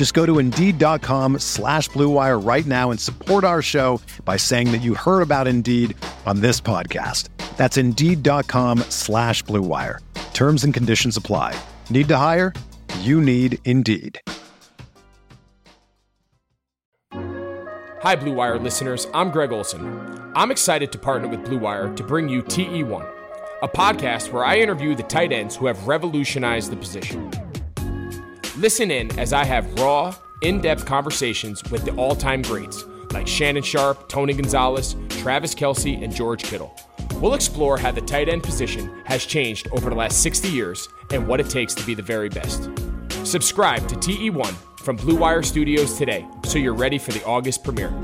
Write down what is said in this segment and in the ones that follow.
Just go to Indeed.com slash BlueWire right now and support our show by saying that you heard about Indeed on this podcast. That's Indeed.com slash BlueWire. Terms and conditions apply. Need to hire? You need Indeed. Hi, Blue Wire listeners. I'm Greg Olsen. I'm excited to partner with Blue Wire to bring you TE1, a podcast where I interview the tight ends who have revolutionized the position. Listen in as I have raw, in depth conversations with the all time greats like Shannon Sharpe, Tony Gonzalez, Travis Kelce, and George Kittle. We'll explore how the tight end position has changed over the last 60 years and what it takes to be the very best. Subscribe to TE1 from Blue Wire Studios today so you're ready for the August premiere.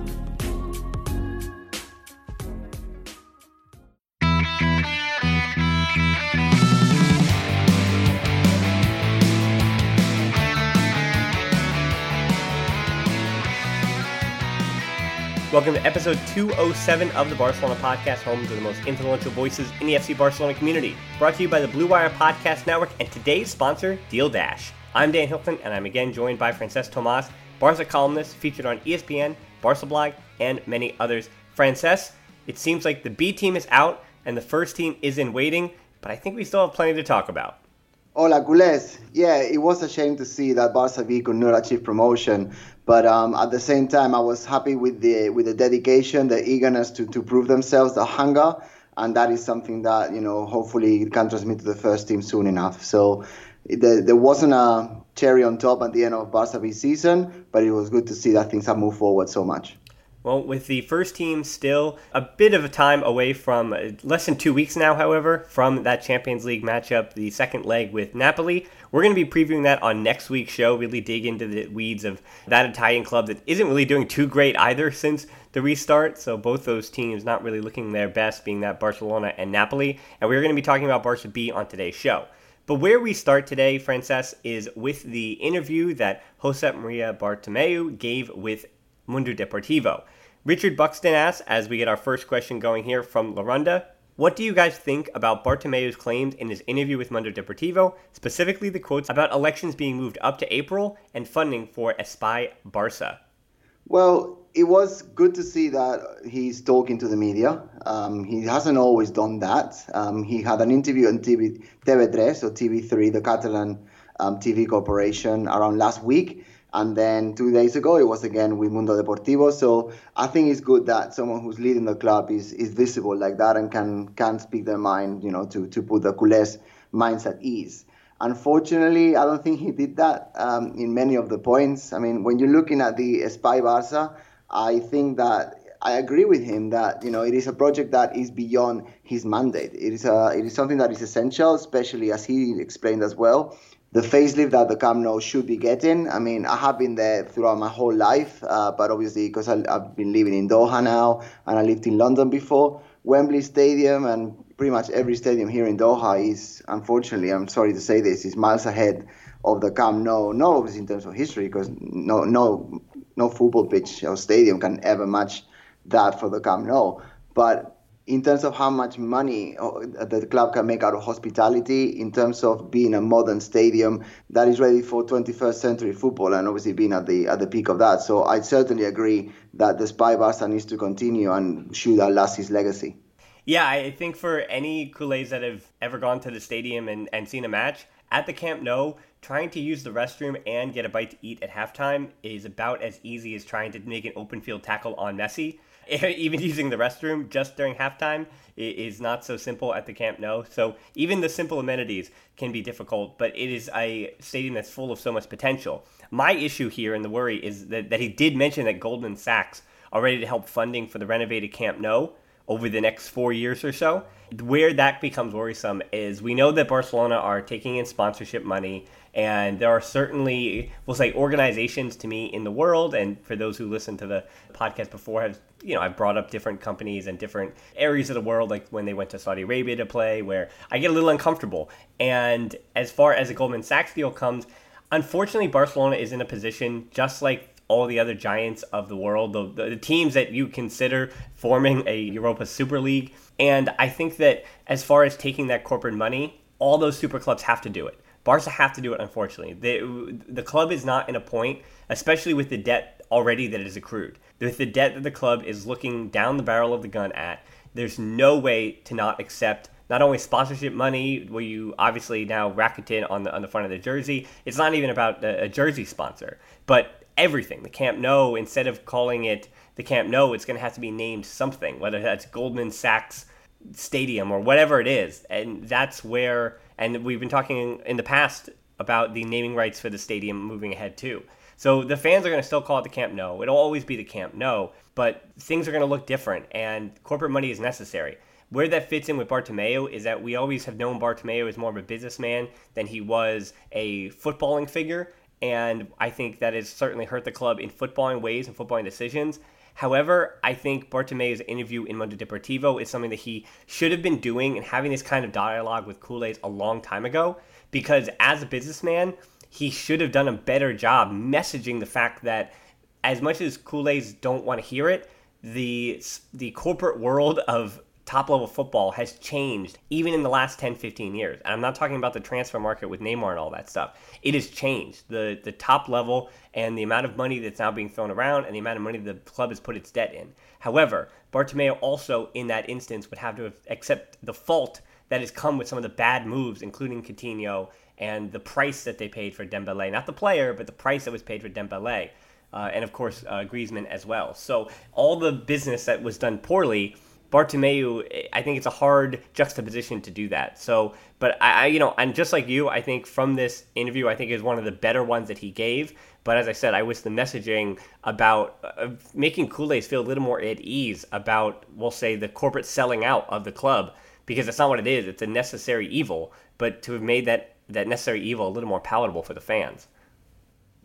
Welcome to episode 207 of the Barcelona Podcast, home to the most influential voices in the FC Barcelona community. Brought to you by the Blue Wire Podcast Network and today's sponsor, Deal Dash. I'm Dan Hilton, and I'm again joined by Francesc Tomas, Barca columnist featured on ESPN, Barca Blog, and many others. Francesc, it seems like the B team is out and the first team is in waiting, but I think we still have plenty to talk about. Hola, culés. Yeah, it was a shame to see that Barca B could not achieve promotion, but um, at the same time, I was happy with the with the dedication, the eagerness to, to prove themselves, the hunger, and that is something that you know hopefully can transmit to the first team soon enough. So there, there wasn't a cherry on top at the end of Barca B season, but it was good to see that things have moved forward so much. Well, with the first team still a bit of a time away from uh, less than two weeks now, however, from that Champions League matchup, the second leg with Napoli, we're going to be previewing that on next week's show. Really dig into the weeds of that Italian club that isn't really doing too great either since the restart. So both those teams not really looking their best, being that Barcelona and Napoli. And we're going to be talking about Barca B on today's show. But where we start today, Francesc, is with the interview that Josep Maria Bartomeu gave with Mundo Deportivo. Richard Buxton asks, as we get our first question going here from Larunda, what do you guys think about Bartomeu's claims in his interview with Mundo Deportivo, specifically the quotes about elections being moved up to April and funding for Espai Barca? Well, it was good to see that he's talking to the media. Um, he hasn't always done that. Um, he had an interview on TV, TV3 or TV3, the Catalan um, TV corporation, around last week and then two days ago, it was again with Mundo Deportivo. So I think it's good that someone who's leading the club is, is visible like that and can can speak their mind, you know, to, to put the culés minds at ease. Unfortunately, I don't think he did that um, in many of the points. I mean, when you're looking at the Espai Barca, I think that I agree with him that you know it is a project that is beyond his mandate. It is a it is something that is essential, especially as he explained as well the facelift that the Camp Nou should be getting. I mean, I have been there throughout my whole life, uh, but obviously because I've been living in Doha now and I lived in London before, Wembley Stadium and pretty much every stadium here in Doha is, unfortunately, I'm sorry to say this, is miles ahead of the Camp Nou. Not obviously in terms of history, because no, no, no football pitch or stadium can ever match that for the Camp Nou. But in terms of how much money uh, the club can make out of hospitality, in terms of being a modern stadium that is ready for 21st century football, and obviously being at the at the peak of that. So I certainly agree that the Espai Barca needs to continue and should outlast his legacy. Yeah, I think for any Culés that have ever gone to the stadium and, and seen a match at the Camp Nou, trying to use the restroom and get a bite to eat at halftime is about as easy as trying to make an open field tackle on Messi. even using the restroom just during halftime is not so simple at the Camp Nou. So even the simple amenities can be difficult, but it is a stadium that's full of so much potential. My issue here and the worry is that, that he did mention that Goldman Sachs are ready to help funding for the renovated Camp Nou over the next four years or so. Where that becomes worrisome is we know that Barcelona are taking in sponsorship money, and there are certainly, we'll say, organizations to me in the world. And for those who listen to the podcast before, have you know, I've brought up different companies and different areas of the world, like when they went to Saudi Arabia to play, where I get a little uncomfortable. And as far as the Goldman Sachs deal comes, unfortunately, Barcelona is in a position just like all the other giants of the world, the, the, teams that you consider forming a Europa Super League. And I think that as far as taking that corporate money, all those super clubs have to do it. Barca have to do it, unfortunately. The, the club is not in a point, especially with the debt already that is accrued. With the debt that the club is looking down the barrel of the gun at, there's no way to not accept not only sponsorship money, where you obviously now Rakuten on the on the front of the jersey. It's not even about a, a jersey sponsor, but everything. The Camp Nou, instead of calling it the Camp Nou, it's going to have to be named something, whether that's Goldman Sachs Stadium or whatever it is. And that's where, and we've been talking in the past about the naming rights for the stadium moving ahead too. So the fans are going to still call it the Camp Nou. It'll always be the Camp Nou, but things are going to look different, and corporate money is necessary. Where that fits in with Bartomeu is that we always have known Bartomeu as more of a businessman than he was a footballing figure, and I think that has certainly hurt the club in footballing ways and footballing decisions. However, I think Bartomeu's interview in Mundo Deportivo is something that he should have been doing and having this kind of dialogue with Culés a long time ago. Because as a businessman, he should have done a better job messaging the fact that as much as Culés don't want to hear it, the the corporate world of top level football has changed even in the last 10 15 years. And i'm not talking about the transfer market with neymar and all that stuff. It has changed. The the top level and the amount of money that's now being thrown around and the amount of money the club has put its debt in. However bartomeu also in that instance would have to accept the fault that has come with some of the bad moves including Coutinho and the price that they paid for Dembele not the player but the price that was paid for Dembele uh, and of course uh, Griezmann as well. So all the business that was done poorly Bartomeu, I think it's a hard juxtaposition to do that. So, but I, I, you know, and just like you, I think from this interview, I think is one of the better ones that he gave. But as I said, I wish the messaging about uh, making Culés feel a little more at ease about, we'll say, the corporate selling out of the club, because that's not what it is. It's a necessary evil. But to have made that that necessary evil a little more palatable for the fans.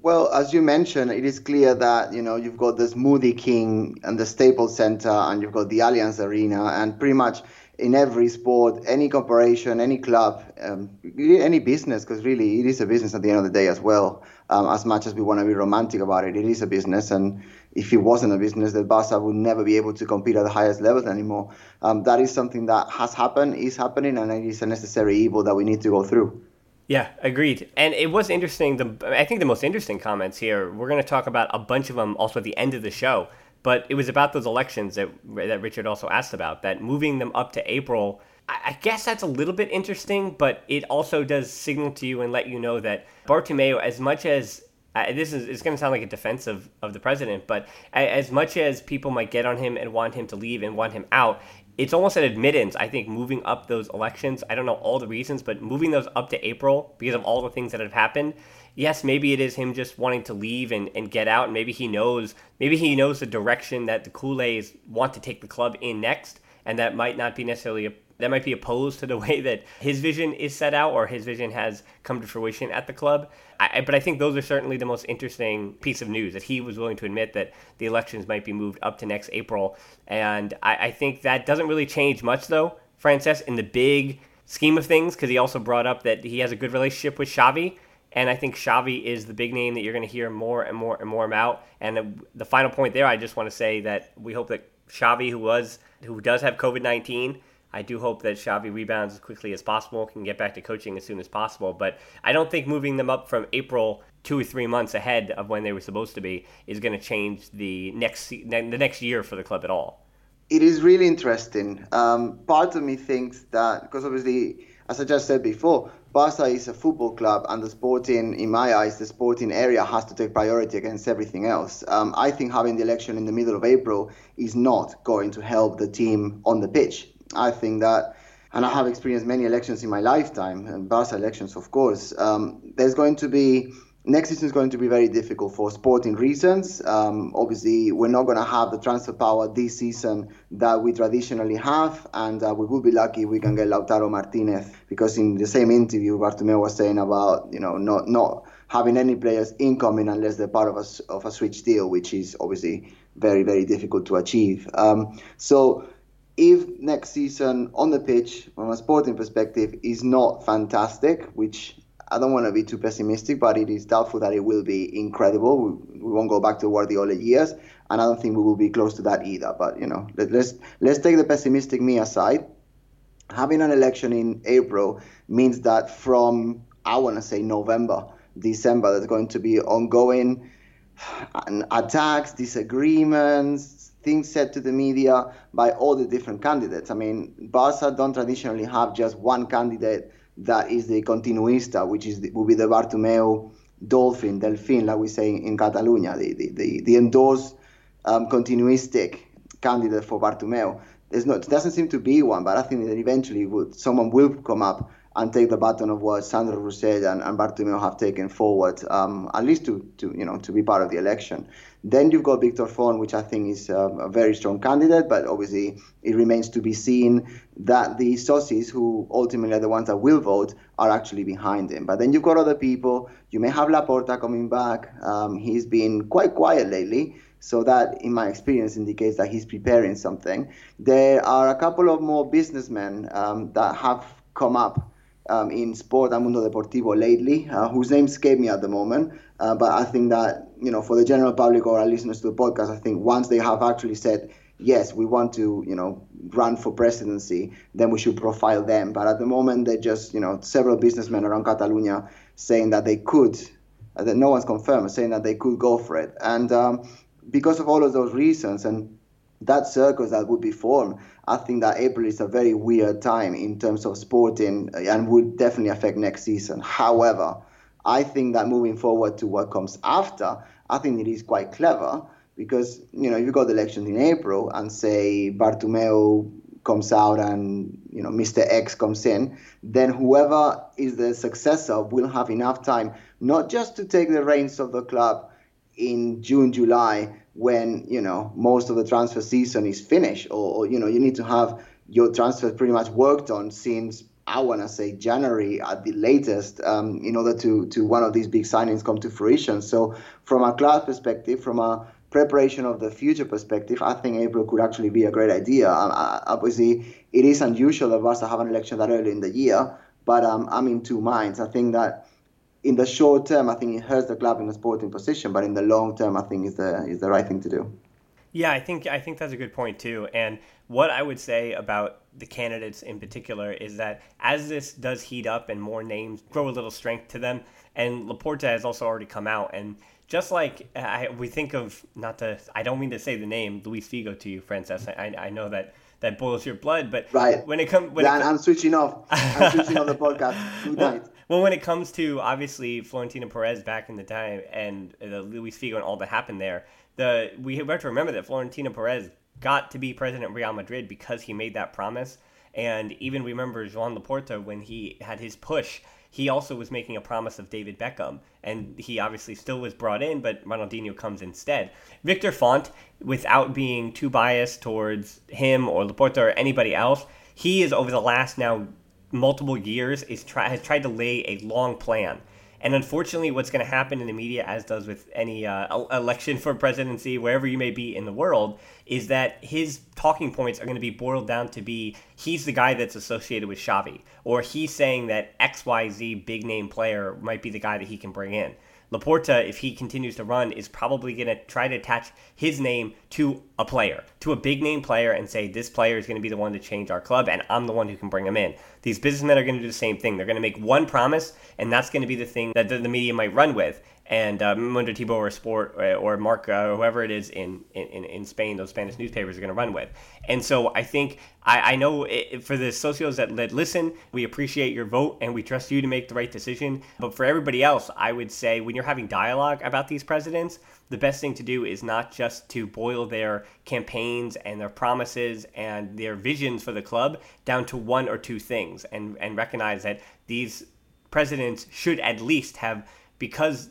Well, as you mentioned, it is clear that you know you've got the Smoothie King and the Staples Center, and you've got the Allianz Arena, and pretty much in every sport, any corporation, any club, um, any business, because really it is a business at the end of the day as well. Um, as much as we want to be romantic about it, it is a business, and if it wasn't a business, the Barca would never be able to compete at the highest levels anymore. Um, that is something that has happened, is happening, and it is a necessary evil that we need to go through. Yeah, agreed. And it was interesting. The I think the most interesting comments here. We're going to talk about a bunch of them also at the end of the show. But it was about those elections that that Richard also asked about. That moving them up to April. I, I guess that's a little bit interesting, but it also does signal to you and let you know that Bartomeu, as much as uh, this is it's going to sound like a defense of, of the president, but as much as people might get on him and want him to leave and want him out, it's almost an admittance, I think, moving up those elections. I don't know all the reasons, but moving those up to April because of all the things that have happened. Yes, maybe it is him just wanting to leave and, and get out. And maybe he knows maybe he knows the direction that the Culés want to take the club in next, and that might not be necessarily a that might be opposed to the way that his vision is set out or his vision has come to fruition at the club. I, but I think those are certainly the most interesting piece of news that he was willing to admit that the elections might be moved up to next April. And I, I think that doesn't really change much, though, Francesc, in the big scheme of things, because he also brought up that he has a good relationship with Xavi. And I think Xavi is the big name that you're going to hear more and more and more about. And the, the final point there, I just want to say that we hope that Xavi, who was who does have COVID 19, I do hope that Xavi rebounds as quickly as possible, can get back to coaching as soon as possible. But I don't think moving them up from April two or three months ahead of when they were supposed to be is going to change the next the next year for the club at all. It is really interesting. Um, part of me thinks that because obviously as I just said before, Barca is a football club, and the sporting, in my eyes, the sporting area has to take priority against everything else. Um, I think having the election in the middle of April is not going to help the team on the pitch. I think that, and I have experienced many elections in my lifetime, and Barca elections, of course. Um, there's going to be next season is going to be very difficult for sporting reasons. Um, obviously, we're not going to have the transfer power this season that we traditionally have, and uh, we will be lucky if we can get Lautaro Martinez because in the same interview, Bartomeu was saying about you know not not having any players incoming unless they're part of a of a switch deal, which is obviously very very difficult to achieve. Um, so. If next season on the pitch, from a sporting perspective, is not fantastic, which I don't want to be too pessimistic, but it is doubtful that it will be incredible. We, we won't go back to Guardiola years, and I don't think we will be close to that either. But you know, let, let's let's take the pessimistic me aside. Having an election in April means that from I want to say November, December, there's going to be ongoing uh, attacks, disagreements, things said to the media by all the different candidates. I mean, Barca don't traditionally have just one candidate that is the continuista, which is the, will be the Bartomeu dolphin, delphin, like we say in Catalonia, the, the, the, the endorsed um, continuistic candidate for Bartomeu. There's not, doesn't seem to be one, but I think that eventually would, someone will come up and take the baton of what Sandro Rosell and, and Bartomeu have taken forward, um, at least to, to you know to be part of the election. Then you've got Victor Font, which I think is um, a very strong candidate, but obviously it remains to be seen that the socios, who ultimately are the ones that will vote, are actually behind him. But then you've got other people. You may have Laporta coming back. Um, he's been quite quiet lately. So that, in my experience, indicates that he's preparing something. There are a couple of more businessmen um, that have come up um, in Sport and Mundo Deportivo lately, uh, whose name escape me at the moment. Uh, but I think that, you know, for the general public or our listeners to the podcast, I think once they have actually said, yes, we want to, you know, run for presidency, then we should profile them. But at the moment, they're just, you know, several businessmen around Catalonia saying that they could, uh, that no one's confirmed, saying that they could go for it. And um, because of all of those reasons and that circus that would be formed, I think that April is a very weird time in terms of sporting and would definitely affect next season. However, I think that moving forward to what comes after, I think it is quite clever because you know you got the elections in April and say Bartomeu comes out and you know Mr. X comes in, then whoever is the successor will have enough time not just to take the reins of the club in June, July, when you know most of the transfer season is finished, or, or you know you need to have your transfer pretty much worked on since I want to say January at the latest, um, in order to to one of these big signings come to fruition. So from a club perspective, from a preparation of the future perspective, I think April could actually be a great idea. Uh, obviously, it is unusual that Barca have an election that early in the year, but um, I'm in two minds. I think that in the short term, I think it hurts the club in the sporting position, but in the long term, I think is the is the right thing to do. Yeah, I think I think that's a good point too. And what I would say about the candidates in particular is that as this does heat up and more names grow a little strength to them, and Laporta has also already come out, and just like I, we think of not to, I don't mean to say the name Luis Figo to you, Francesc. I, I know that that boils your blood, but right when it comes, when I'm switching off. I'm switching off the podcast. Good night. Well, when it comes to obviously Florentino Perez back in the time and uh, the Luis Figo and all that happened there, the we have to remember that Florentino Perez got to be president of Real Madrid because he made that promise. And even remember Joan Laporta when he had his push, he also was making a promise of David Beckham. And he obviously still was brought in, but Ronaldinho comes instead. Victor Font, without being too biased towards him or Laporta or anybody else, he is over the last now multiple years is try, has tried to lay a long plan. And unfortunately, what's going to happen in the media, as does with any uh, election for presidency, wherever you may be in the world, is that his talking points are going to be boiled down to be he's the guy that's associated with Xavi, or he's saying that XYZ big name player might be the guy that he can bring in. Laporta, if he continues to run, is probably going to try to attach his name to a player, to a big name player, and say, this player is going to be the one to change our club, and I'm the one who can bring him in. These businessmen are going to do the same thing. They're going to make one promise, and that's going to be the thing that the, media might run with. And uh, Mundo Tibor Sport or, or Mark uh, whoever it is in, in, in Spain, those Spanish newspapers are going to run with. And so I think I, I know it, for the socios that, that listen, we appreciate your vote and we trust you to make the right decision. But for everybody else, I would say when you're having dialogue about these presidents, the best thing to do is not just to boil their campaigns and their promises and their visions for the club down to one or two things and, and recognize that these presidents should at least have, because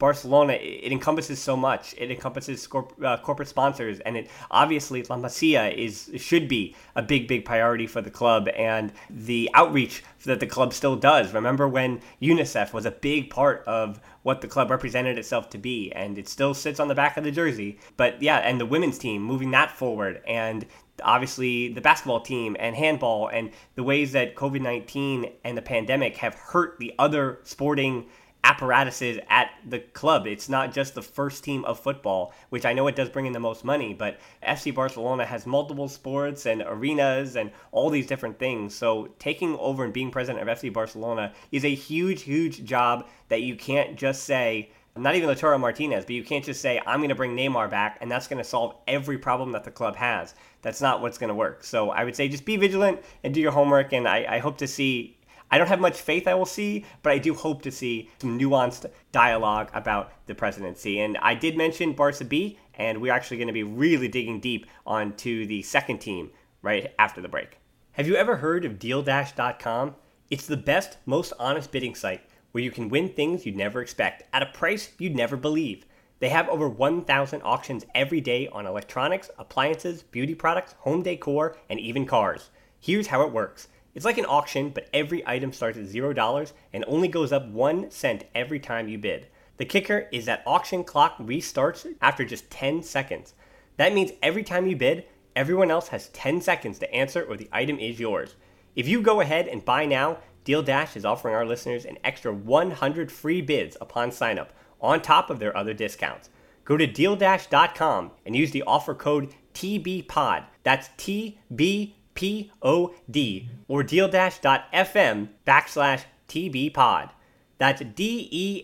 Barcelona, it encompasses so much. It encompasses corp- uh, corporate sponsors, and it obviously La Masia is should be a big, big priority for the club, and the outreach that the club still does. Remember when UNICEF was a big part of what the club represented itself to be, and it still sits on the back of the jersey. But yeah, and the women's team moving that forward, and obviously the basketball team and handball, and the ways that COVID 19 and the pandemic have hurt the other sporting apparatuses at the club. It's not just the first team of football, which I know it does bring in the most money, but FC Barcelona has multiple sports and arenas and all these different things. So taking over and being president of FC Barcelona is a huge, huge job that you can't just say, not even Lautaro Martinez, but you can't just say, I'm going to bring Neymar back and that's going to solve every problem that the club has. That's not what's going to work. So I would say just be vigilant and do your homework. And I, I hope to see I don't have much faith I will see, but I do hope to see some nuanced dialogue about the presidency. And I did mention Barca B, and we're actually going to be really digging deep onto the second team right after the break. Have you ever heard of DealDash.com? It's the best, most honest bidding site where you can win things you'd never expect at a price you'd never believe. They have over 1,000 auctions every day on electronics, appliances, beauty products, home decor, and even cars. Here's how it works. It's like an auction, but every item starts at $0 and only goes up 1 cent every time you bid. The kicker is that auction clock restarts after just 10 seconds. That means every time you bid, everyone else has 10 seconds to answer or the item is yours. If you go ahead and buy now, Deal Dash is offering our listeners an extra 100 free bids upon signup, on top of their other discounts. Go to dealdash.com and use the offer code TBPOD. That's TB P-O-D or dealdash.fm backslash TBpod. That's D-E-A-L-D-A-S-H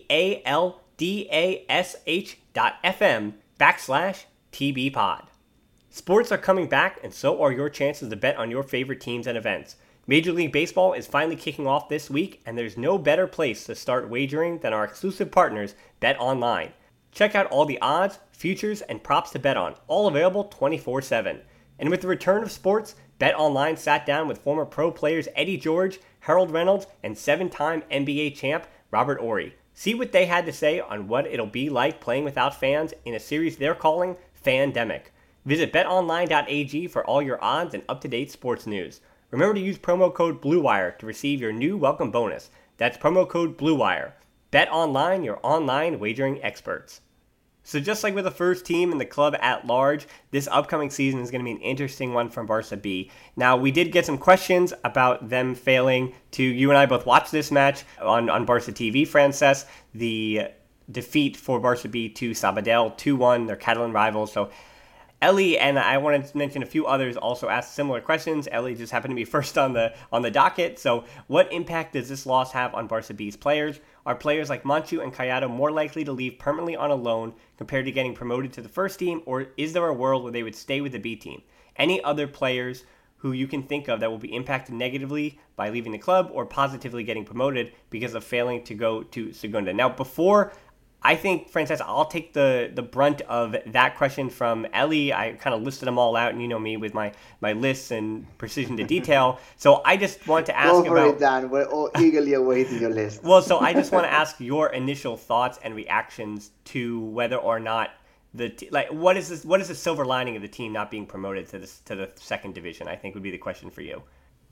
dot F-M backslash TBpod. Sports are coming back and so are your chances to bet on your favorite teams and events. Major League Baseball is finally kicking off this week, and there's no better place to start wagering than our exclusive partners, Bet Online. Check out all the odds, futures, and props to bet on, all available 24 7. And with the return of sports, BetOnline sat down with former pro players Eddie George, Harold Reynolds, and seven time NBA champ Robert Horry. See what they had to say on what it'll be like playing without fans in a series they're calling Fandemic. Visit betonline.ag for all your odds and up to date sports news. Remember to use promo code BLUEWIRE to receive your new welcome bonus. That's promo code BLUEWIRE. Bet Online, your online wagering experts. So just like with the first team and the club at large, this upcoming season is going to be an interesting one from Barca B. Now, we did get some questions about them failing to, you and I both watched this match on, on Barca TV, Francesc. The defeat for Barca B to Sabadell 2-1, their Catalan rivals. So Ellie and I wanted to mention a few others also asked similar questions. Ellie just happened to be first on the on the docket. So, what impact does this loss have on Barca B's players? Are players like Monchu and Collado more likely to leave permanently on a loan compared to getting promoted to the first team, or is there a world where they would stay with the B team? Any other players who you can think of that will be impacted negatively by leaving the club or positively getting promoted because of failing to go to Segunda? Now, before I think, Francesc, I'll take the, the brunt of that question from Ellie. I kind of listed them all out, and you know me with my, my lists and precision to detail. So I just want to ask Go for about. it, Dan. We're all eagerly awaiting your list. well, so I just want to ask your initial thoughts and reactions to whether or not the t- like what is this what is the silver lining of the team not being promoted to this to the second division? I think would be the question for you.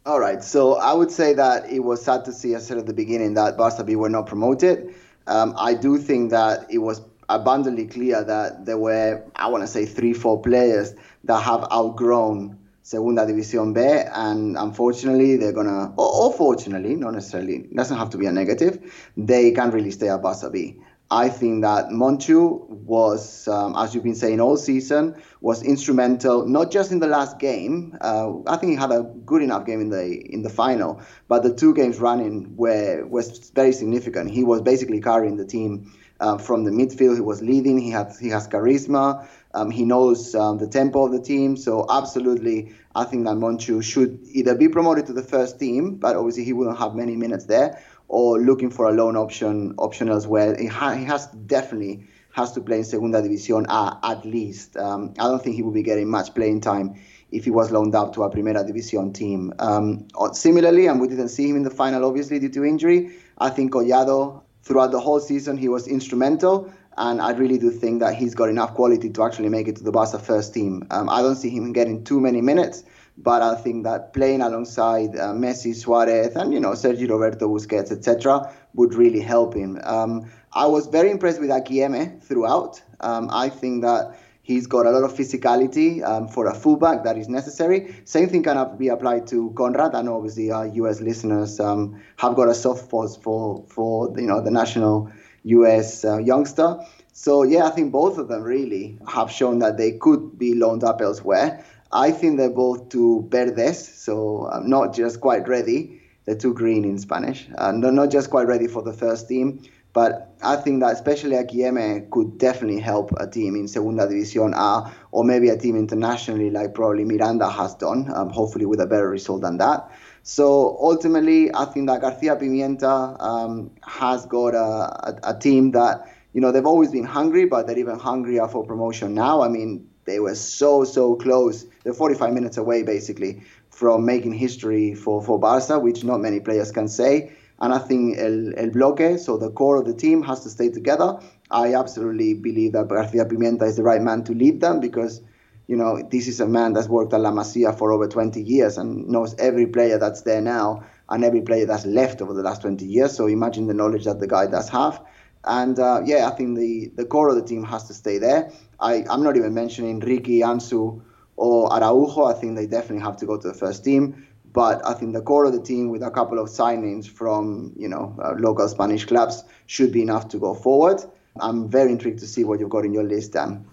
All right. So I would say that it was sad to see, as I said at the beginning, that Barca B were not promoted. Um, I do think that it was abundantly clear that there were, I want to say, three, four players that have outgrown Segunda División B, and unfortunately, they're gonna, or, or fortunately, not necessarily, doesn't have to be a negative, they can't really stay at Barca B. I think that Monchu was, um, as you've been saying all season, was instrumental not just in the last game. Uh, I think he had a good enough game in the in the final, but the two games running were was very significant. He was basically carrying the team uh, from the midfield. He was leading. He has he has charisma. Um, he knows um, the tempo of the team. So absolutely, I think that Monchu should either be promoted to the first team, but obviously he wouldn't have many minutes there, or looking for a loan option option elsewhere. He, ha- he has definitely has to play in Segunda División A at least. Um, I don't think he will be getting much playing time if he was loaned out to a Primera División team. Um, similarly, and we didn't see him in the final, obviously, due to injury, I think Collado, throughout the whole season, he was instrumental. And I really do think that he's got enough quality to actually make it to the Barca first team. Um, I don't see him getting too many minutes, but I think that playing alongside uh, Messi, Suarez, and you know Sergio Roberto Busquets, etc., would really help him. Um, I was very impressed with Akieme throughout. Um, I think that he's got a lot of physicality um, for a fullback that is necessary. Same thing can be applied to Konrad. I know obviously our US listeners um, have got a soft spot for for you know the national US uh, youngster. So yeah, I think both of them really have shown that they could be loaned up elsewhere. I think they're both too verdes, so I'm not just quite ready. They're too green in Spanish. Uh, not just quite ready for the first team. But I think that especially Akieme could definitely help a team in Segunda División A or maybe a team internationally like probably Miranda has done, um, hopefully with a better result than that. So ultimately, I think that Garcia Pimienta um, has got a, a, a, team that, you know, they've always been hungry, but they're even hungrier for promotion now. I mean, they were so, so close. They're 45 minutes away, basically, from making history for, for Barca, which not many players can say. And I think El, El Bloque, so the core of the team, has to stay together. I absolutely believe that Garcia Pimienta is the right man to lead them because, you know, this is a man that's worked at La Masia for over 20 years and knows every player that's there now and every player that's left over the last 20 years. So imagine the knowledge that the guy does have. And uh, yeah, I think the, the core of the team has to stay there. I, I'm not even mentioning Riqui, Ansu, or Araujo. I think they definitely have to go to the first team. But I think the core of the team, with a couple of signings from you know uh, local Spanish clubs, should be enough to go forward. I'm very intrigued to see what you've got in your list, Dan.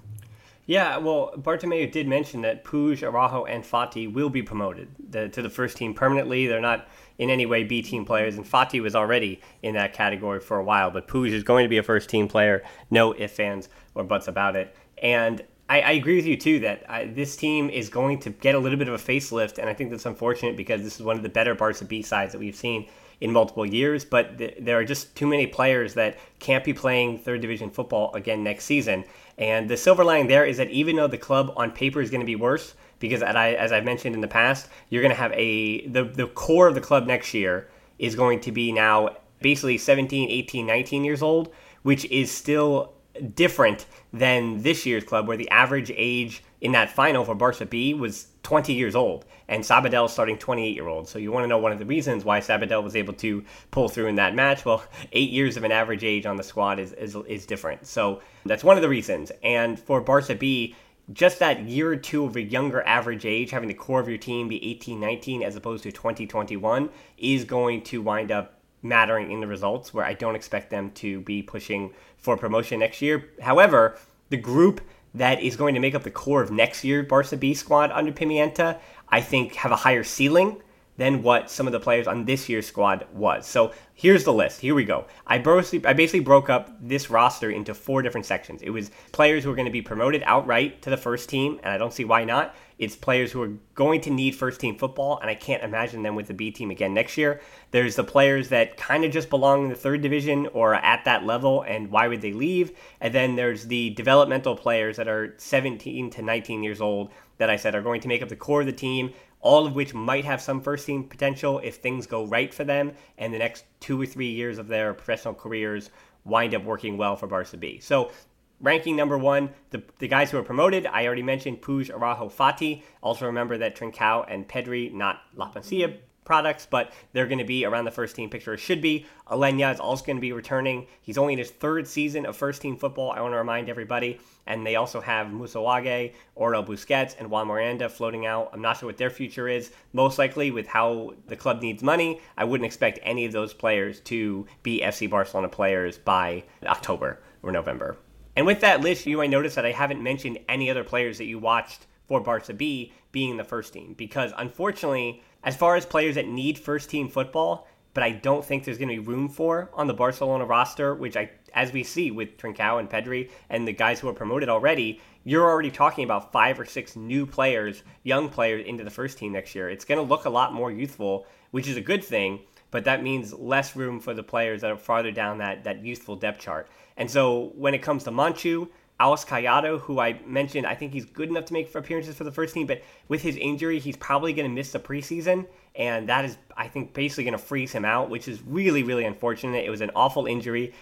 Yeah, well, Bartomeu did mention that Puig, Araujo, and Fati will be promoted to the first team permanently. They're not in any way B team players, and Fati was already in that category for a while. But Puig is going to be a first team player, no ifs, ands, or buts about it. And I, I agree with you too that I, this team is going to get a little bit of a facelift, and I think that's unfortunate because this is one of the better Barca B sides that we've seen in multiple years. But th- there are just too many players that can't be playing third division football again next season. And the silver lining there is that even though the club on paper is going to be worse, because as I've mentioned in the past, you're going to have a the the core of the club next year is going to be now basically 17, 18, 19 years old, which is still different than this year's club, where the average age in that final for Barca B was 20 years old, and Sabadell starting 28 year old. So you want to know one of the reasons why Sabadell was able to pull through in that match? Well, eight years of an average age on the squad is, is, is different. So that's one of the reasons. And for Barca B, just that year or two of a younger average age, having the core of your team be 18, 19 as opposed to 2021, is going to wind up mattering in the results where I don't expect them to be pushing for promotion next year. However, the group that is going to make up the core of next year Barca B squad under Pimienta, I think have a higher ceiling than what some of the players on this year's squad was. So here's the list. Here we go. I, basically, I basically broke up this roster into four different sections. It was players who are going to be promoted outright to the first team, and I don't see why not. It's players who are going to need first team football, and I can't imagine them with the B team again next year. There's the players that kind of just belong in the third division or at that level, and why would they leave? And then there's the developmental players that are 17 to 19 years old that I said are going to make up the core of the team all of which might have some first team potential if things go right for them and the next two or three years of their professional careers wind up working well for Barca B. So ranking number one, the, the guys who are promoted, I already mentioned Puig, Araujo, Fati. Also remember that Trincao and Pedri, not La Masia, products, but they're going to be around the first team picture. Should be. Aleñá is also going to be returning. He's only in his third season of first team football. I want to remind everybody. And they also have Moussa Wagué, Oriol Busquets, and Juan Miranda floating out. I'm not sure what their future is. Most likely, with how the club needs money, I wouldn't expect any of those players to be FC Barcelona players by October or November. And with that list, you might notice that I haven't mentioned any other players that you watched for Barca B being the first team because unfortunately, as far as players that need first team football, but I don't think there's going to be room for on the Barcelona roster, which I, as we see with Trincao and Pedri and the guys who are promoted already, you're already talking about five or six new players, young players into the first team next year. It's going to look a lot more youthful, which is a good thing, but that means less room for the players that are farther down that, that youthful depth chart. And so when it comes to Monchu, Alex Collado, who I mentioned, I think he's good enough to make appearances for the first team, but with his injury, he's probably going to miss the preseason, and that is, I think, basically going to freeze him out, which is really, really unfortunate. It was an awful injury,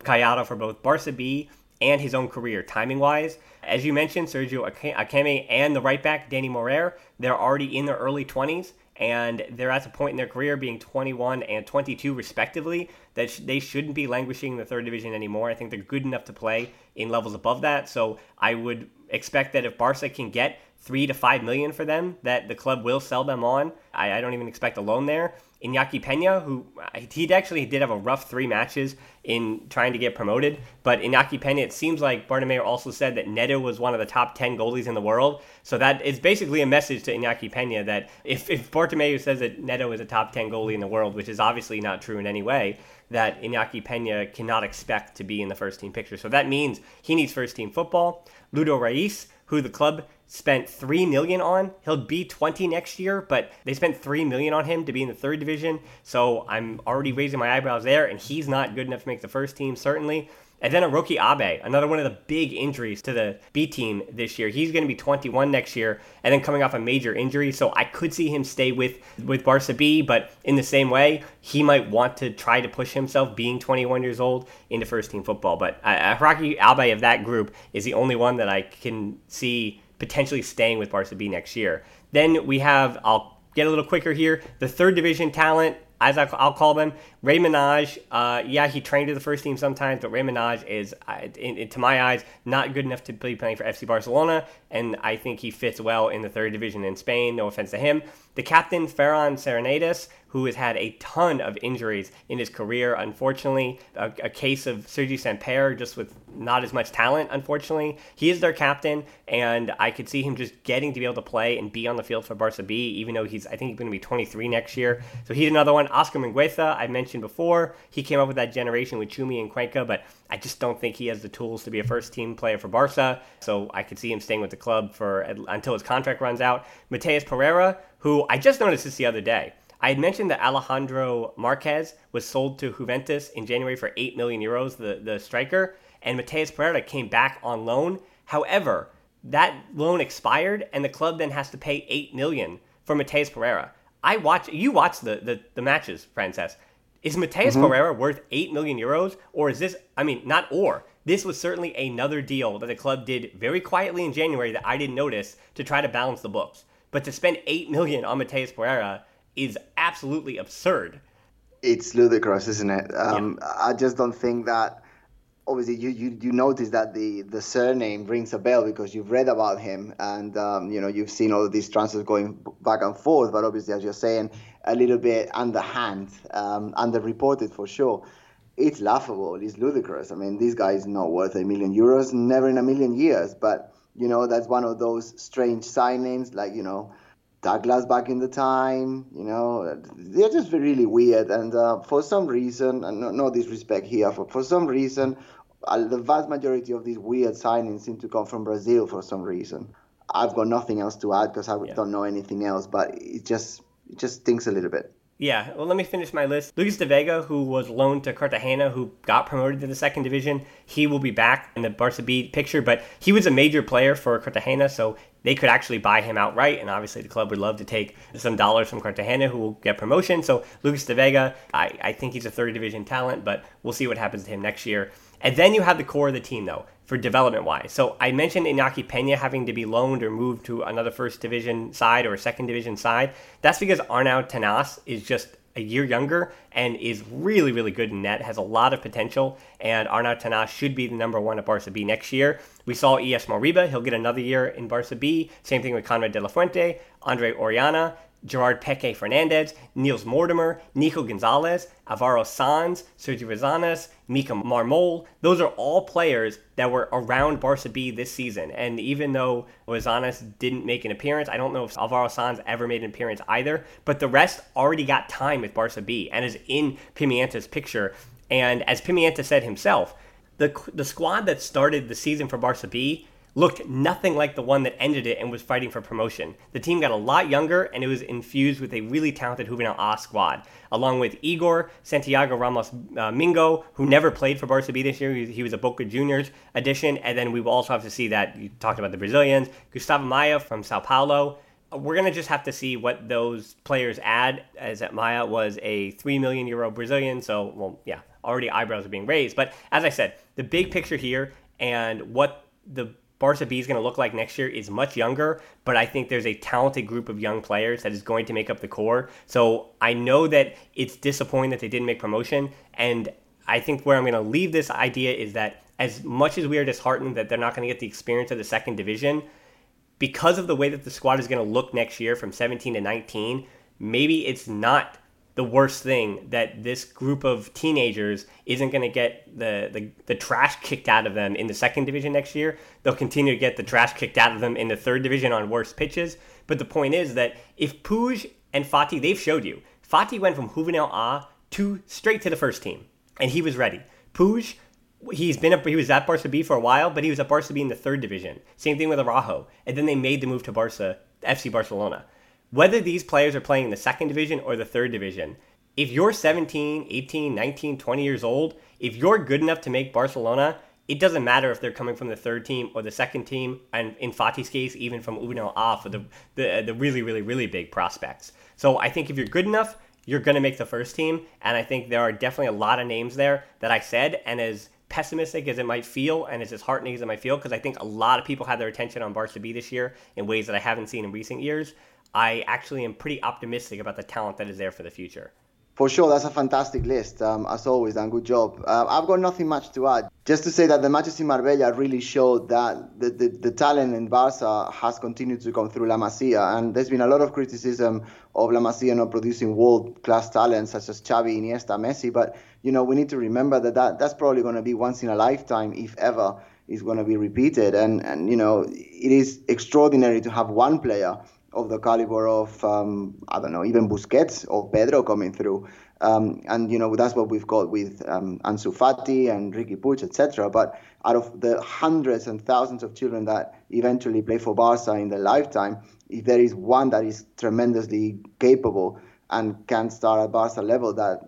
Collado, for both Barca B and his own career, timing wise. As you mentioned, Sergio Akieme and the right back, Dani Morer, they're already in their early 20s and they're at a point in their career being 21 and 22 respectively that sh- they shouldn't be languishing in the third division anymore. I think they're good enough to play in levels above that. So I would expect that if Barca can get three to five million for them, that the club will sell them on. I, I don't even expect a loan there. Iñaki Pena, who uh, he actually did have a rough three matches in trying to get promoted, but Iñaki Pena, it seems like Bartomeu also said that Neto was one of the top 10 goalies in the world. So that is basically a message to Iñaki Pena that if, if Bartomeu says that Neto is a top 10 goalie in the world, which is obviously not true in any way, that Iñaki Pena cannot expect to be in the first team picture. So that means he needs first team football. Ludo Reis, who the club spent three million on. He'll be 20 next year, but they spent three million on him to be in the third division. So I'm already raising my eyebrows there, and he's not good enough to make the first team, certainly. And then Hiroki Abe, another one of the big injuries to the B team this year. He's going to be 21 next year, and then coming off a major injury. So I could see him stay with with Barca B, but in the same way, he might want to try to push himself, being 21 years old, into first team football. But uh, Hiroki Abe of that group is the only one that I can see potentially staying with Barca B next year. Then we have, I'll get a little quicker here, the third division talent, as I'll call them, Rey Manaj. Uh, yeah, he trained with the first team sometimes, but Rey Manaj is, in, in, to my eyes, not good enough to be playing for FC Barcelona, and I think he fits well in the third division in Spain. No offense to him. The captain, Ferran Sarsanedas, who has had a ton of injuries in his career, unfortunately. A, a case of Sergi Samper, just with not as much talent, unfortunately. He is their captain, and I could see him just getting to be able to play and be on the field for Barca B, even though he's, I think he's going to be 23 next year. So he's another one. Oscar Mingueza, I mentioned before. He came up with that generation with Chumi and Cuenca, but I just don't think he has the tools to be a first team player for Barca. So I could see him staying with the club for until his contract runs out. Mateus Pereira, who I just noticed this the other day. I had mentioned that Alejandro Marquez was sold to Juventus in January for 8 million euros, the, the striker, and Mateus Pereira came back on loan. However, that loan expired, and the club then has to pay 8 million for Mateus Pereira. I watch you watch the, the, the matches, Francesc. Is Mateus mm-hmm. Pereira worth 8 million euros? Or is this, I mean, not or, this was certainly another deal that the club did very quietly in January that I didn't notice to try to balance the books. But to spend 8 million on Mateus Pereira is absolutely absurd. It's ludicrous, isn't it? Um, yeah. I just don't think that. Obviously, you, you you notice that the the surname rings a bell because you've read about him and um, you know you've seen all of these transfers going back and forth. But obviously, as you're saying, a little bit underhand, um, underreported for sure. It's laughable. It's ludicrous. I mean, this guy is not worth a million euros, never in a million years. But you know, that's one of those strange signings, like you know Douglas back in the time. You know, they're just really weird. And uh, for some reason, and no, no disrespect here, for, for some reason, uh, the vast majority of these weird signings seem to come from Brazil for some reason. I've got nothing else to add because I yeah. don't know anything else, but it just it just stinks a little bit. Yeah, well, let me finish my list. Lucas de Vega, who was loaned to Cartagena, who got promoted to the second division, he will be back in the Barca B picture, but he was a major player for Cartagena, so they could actually buy him outright, and obviously the club would love to take some dollars from Cartagena, who will get promotion. So Lucas de Vega, I, I think he's a third division talent, but we'll see what happens to him next year. And then you have the core of the team, though, for development wise. So I mentioned Iñaki Pena having to be loaned or moved to another first division side or second division side. That's because Arnau Tenas is just a year younger and is really, really good in net, has a lot of potential, and Arnau Tenas should be the number one at Barca B next year. We saw Ilaix Moriba, he'll get another year in Barca B. Same thing with Konrad De La Fuente, Andre Orellana. Gerard Peque Fernandez, Niels Mortimer, Nico Gonzalez, Alvaro Sanz, Sergio Rosanas, Mika Marmol. Those are all players that were around Barca B this season. And even though Rosanas didn't make an appearance, I don't know if Alvaro Sanz ever made an appearance either, but the rest already got time with Barca B and is in Pimienta's picture. And as Pimienta said himself, the, the squad that started the season for Barca B looked nothing like the one that ended it and was fighting for promotion. The team got a lot younger and it was infused with a really talented Juvenil A squad, along with Igor, Santiago Ramos uh, Mingo, who never played for Barca B this year. He, was a Boca Juniors addition. And then we will also have to see that you talked about the Brazilians, Gustavo Maia from Sao Paulo. We're going to just have to see what those players add, as that Maia was a 3 million euro Brazilian. So, well, yeah, already eyebrows are being raised. But as I said, the big picture here and what the Barca B is going to look like next year is much younger, but I think there's a talented group of young players that is going to make up the core. So I know that it's disappointing that they didn't make promotion, and I think where I'm going to leave this idea is that as much as we are disheartened that they're not going to get the experience of the second division, because of the way that the squad is going to look next year from 17 to 19, maybe it's not the worst thing that this group of teenagers isn't going to get the, the, the trash kicked out of them in the second division next year. They'll continue to get the trash kicked out of them in the third division on worse pitches. But the point is that if Puig and Fati, they've showed you, Fati went from Juvenil A to straight to the first team, and he was ready. Puig, he's been up, he was at Barca B for a while, but he was at Barca B in the third division. Same thing with Araujo, and then they made the move to Barca, FC Barcelona whether these players are playing in the second division or the third division, if you're 17, 18, 19, 20 years old, if you're good enough to make Barcelona, it doesn't matter if they're coming from the third team or the second team, and in Fati's case, even from Juvenil A for the, the, the really, really, really big prospects. So I think if you're good enough, you're going to make the first team. And I think there are definitely a lot of names there that I said. And as pessimistic as it might feel and as disheartening as it might feel, because I think a lot of people had their attention on Barca B this year in ways that I haven't seen in recent years. I actually am pretty optimistic about the talent that is there for the future. For sure, that's a fantastic list, um, as always, and good job. Uh, I've got nothing much to add. Just to say that the matches in Marbella really showed that the, the, the, talent in Barca has continued to come through La Masia, and there's been a lot of criticism of La Masia not producing world-class talent such as Xavi, Iniesta, Messi, but you know we need to remember that, that that's probably going to be once in a lifetime, if ever, is going to be repeated, and and you know it is extraordinary to have one player of the caliber of um, I don't know even Busquets or Pedro coming through. Um, and you know that's what we've got with um, Ansu Fati and Riqui Puig, etc. But out of the hundreds and thousands of children that eventually play for Barca in their lifetime, if there is one that is tremendously capable and can start at Barca level, that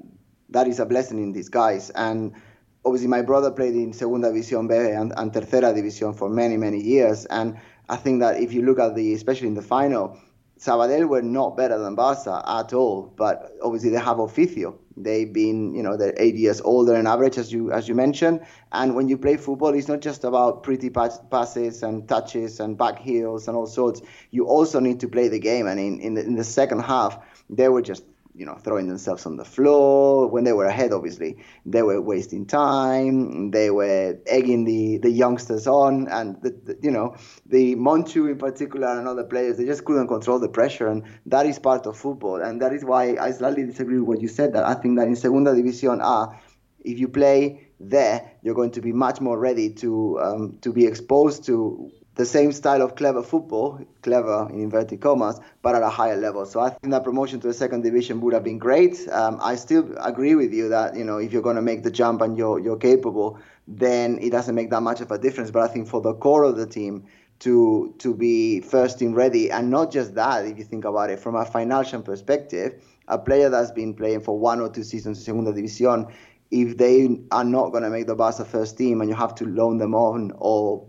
that is a blessing in disguise. And obviously, my brother played in Segunda División B and, and Tercera División for many many years, and I think that if you look at the, especially in the final, Sabadell were not better than Barca at all, but obviously they have Oficio. They've been, you know, they're eight years older on average, as you as you mentioned. And when you play football, it's not just about pretty pass- passes and touches and back heels and all sorts. You also need to play the game. And in in the, in the second half, they were just you know throwing themselves on the floor. When they were ahead obviously they were wasting time. They were egging the the youngsters on. And the, the, you know the monchu in particular and other players they just couldn't control the pressure. And that is part of football. And that is why i slightly disagree with what you said that i think that in segunda división a if you play there you're going to be much more ready to um, to be exposed to the same style of clever football, clever in inverted commas, but at a higher level. So I think that promotion to the second division would have been great. Um, I still agree with you that you know if you're going to make the jump and you're you're capable, then it doesn't make that much of a difference. But I think for the core of the team to to be first team ready, and not just that, if you think about it from a financial perspective, a player that's been playing for one or two seasons in Segunda División, if they are not going to make the Barca first team and you have to loan them on or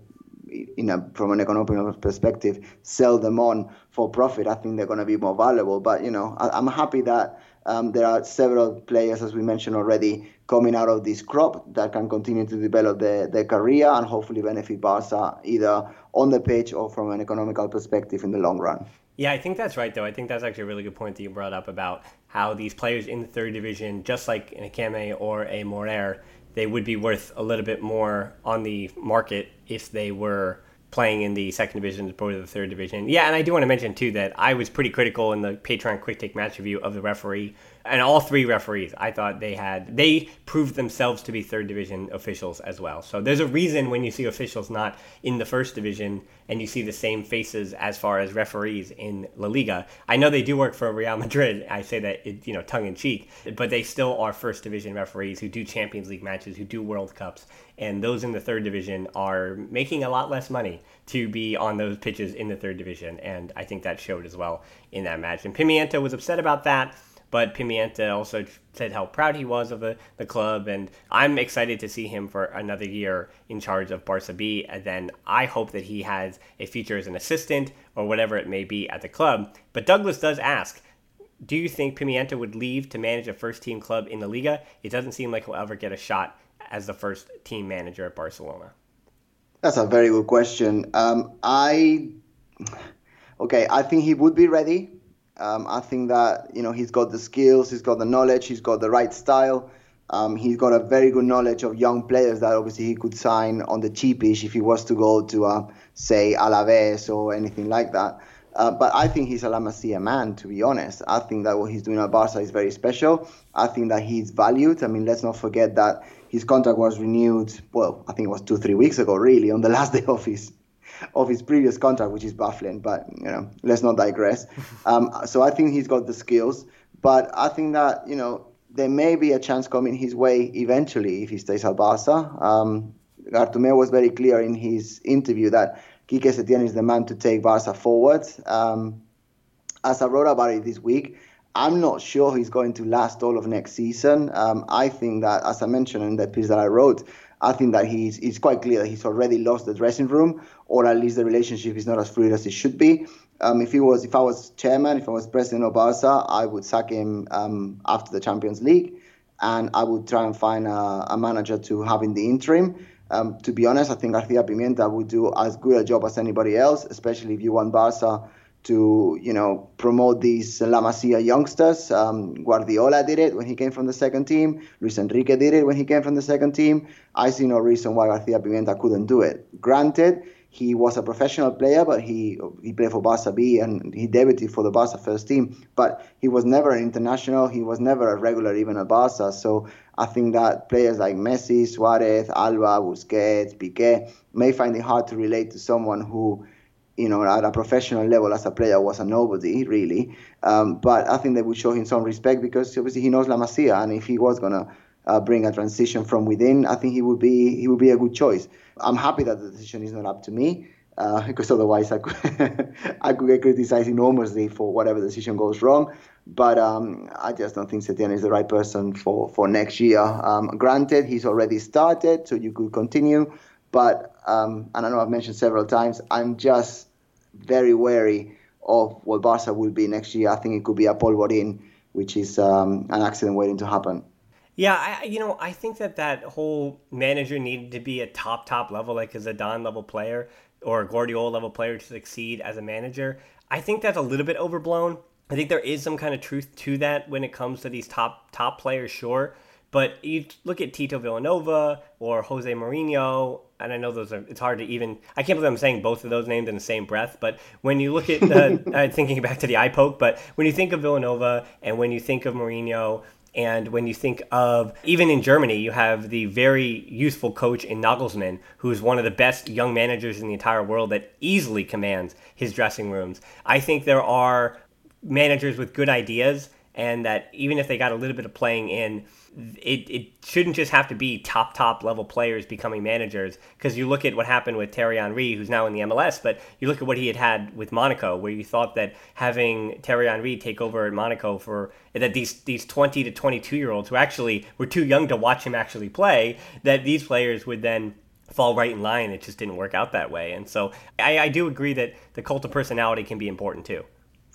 in a, from an economic perspective, sell them on for profit, I think they're going to be more valuable. But you know, I, am happy that um, there are several players, as we mentioned already, coming out of this crop that can continue to develop their, their career and hopefully benefit Barca either on the pitch or from an economical perspective in the long run. Yeah, I think that's right, though. I think that's actually a really good point that you brought up about how these players in the third division, just like in Akieme or a Morer, they would be worth a little bit more on the market if they were playing in the second division as opposed to the third division. Yeah, and I do want to mention too that I was pretty critical in the Patreon quick take match review of the referee and all three referees. I thought they had they proved themselves to be third division officials as well. So there's a reason when you see officials not in the first division and you see the same faces as far as referees in La Liga. I know they do work for Real Madrid. I say that you know tongue in cheek, but they still are first division referees who do Champions League matches, who do World Cups, and those in the third division are making a lot less money to be on those pitches in the third division, and I think that showed as well in that match. And Pimienta was upset about that. But Pimienta also said how proud he was of the, the club, and I'm excited to see him for another year in charge of Barca B. And then I hope that he has a future as an assistant or whatever it may be at the club. But Douglas does ask, do you think Pimienta would leave to manage a first team club in the Liga? It doesn't seem like he'll ever get a shot as the first team manager at Barcelona. That's a very good question. Um, I okay, I think he would be ready um, I think that you know he's got the skills, he's got the knowledge, he's got the right style. Um, he's got a very good knowledge of young players that obviously he could sign on the cheapish if he was to go to, uh, say, Alaves or anything like that. Uh, but I think he's a La Masia man, to be honest. I think that what he's doing at Barca is very special. I think that he's valued. I mean, let's not forget that his contract was renewed, well, I think it was two, three weeks ago, really, on the last day of his of his previous contract, which is baffling. But you know, let's not digress. Um, so I think he's got the skills, but I think that you know there may be a chance coming his way eventually if he stays at Barca. Um, Bartomeu was very clear in his interview that Quique Setién is the man to take Barca forward. Um, as I wrote about it this week, I'm not sure he's going to last all of next season. Um, I think that, as I mentioned in the piece that I wrote, I think that he's it's quite clear that he's already lost the dressing room, or at least the relationship is not as fluid as it should be. Um, if he was, if I was chairman, if I was president of Barca, I would sack him um, after the Champions League, and I would try and find a, a manager to have in the interim. Um, to be honest, I think Garcia Pimienta would do as good a job as anybody else, especially if you want Barca to you know promote these La Masia youngsters. Um, Guardiola did it when he came from the second team. Luis Enrique did it when he came from the second team. I see no reason why Garcia Pimienta couldn't do it. Granted, he was a professional player, but he he played for Barca B and he debuted for the Barca first team. But he was never an international. He was never a regular even at Barca. So I think that players like Messi, Suarez, Alba, Busquets, Piqué may find it hard to relate to someone who you know, at a professional level as a player was a nobody really. Um, but I think they would show him some respect because obviously he knows La Masia, and if he was gonna uh, bring a transition from within, I think he would be he would be a good choice. I'm happy that the decision is not up to me. Uh, because otherwise I could I could get criticized enormously for whatever decision goes wrong. But um, I just don't think Setién is the right person for, for next year. Um, granted, he's already started, so you could continue. But um, and I know I've mentioned several times, I'm just very wary of what Barca will be next year. I think it could be a polvorín, which is um, an accident waiting to happen. Yeah, I, you know, I think that that whole manager needed to be a top, top level, like a Zidane level player or a Guardiola level player to succeed as a manager. I think that's a little bit overblown. I think there is some kind of truth to that when it comes to these top top players, sure. But you look at Tito Vilanova or Jose Mourinho, and I know those are, it's hard to even, I can't believe I'm saying both of those names in the same breath, but when you look at, uh, thinking back to the eye poke, but when you think of Vilanova and when you think of Mourinho, and when you think of, even in Germany, you have the very useful coach in Nagelsmann, who's one of the best young managers in the entire world that easily commands his dressing rooms. I think there are managers with good ideas, and that even if they got a little bit of playing in, it, it shouldn't just have to be top top level players becoming managers. Because you look at what happened with Thierry Henry who's now in the MLS but you look at what he had had with Monaco where you thought that having Thierry Henry take over at Monaco for that these these 20 to 22 year olds who actually were too young to watch him actually play that these players would then fall right in line. It just didn't work out that way. And so I, I do agree that the cult of personality can be important too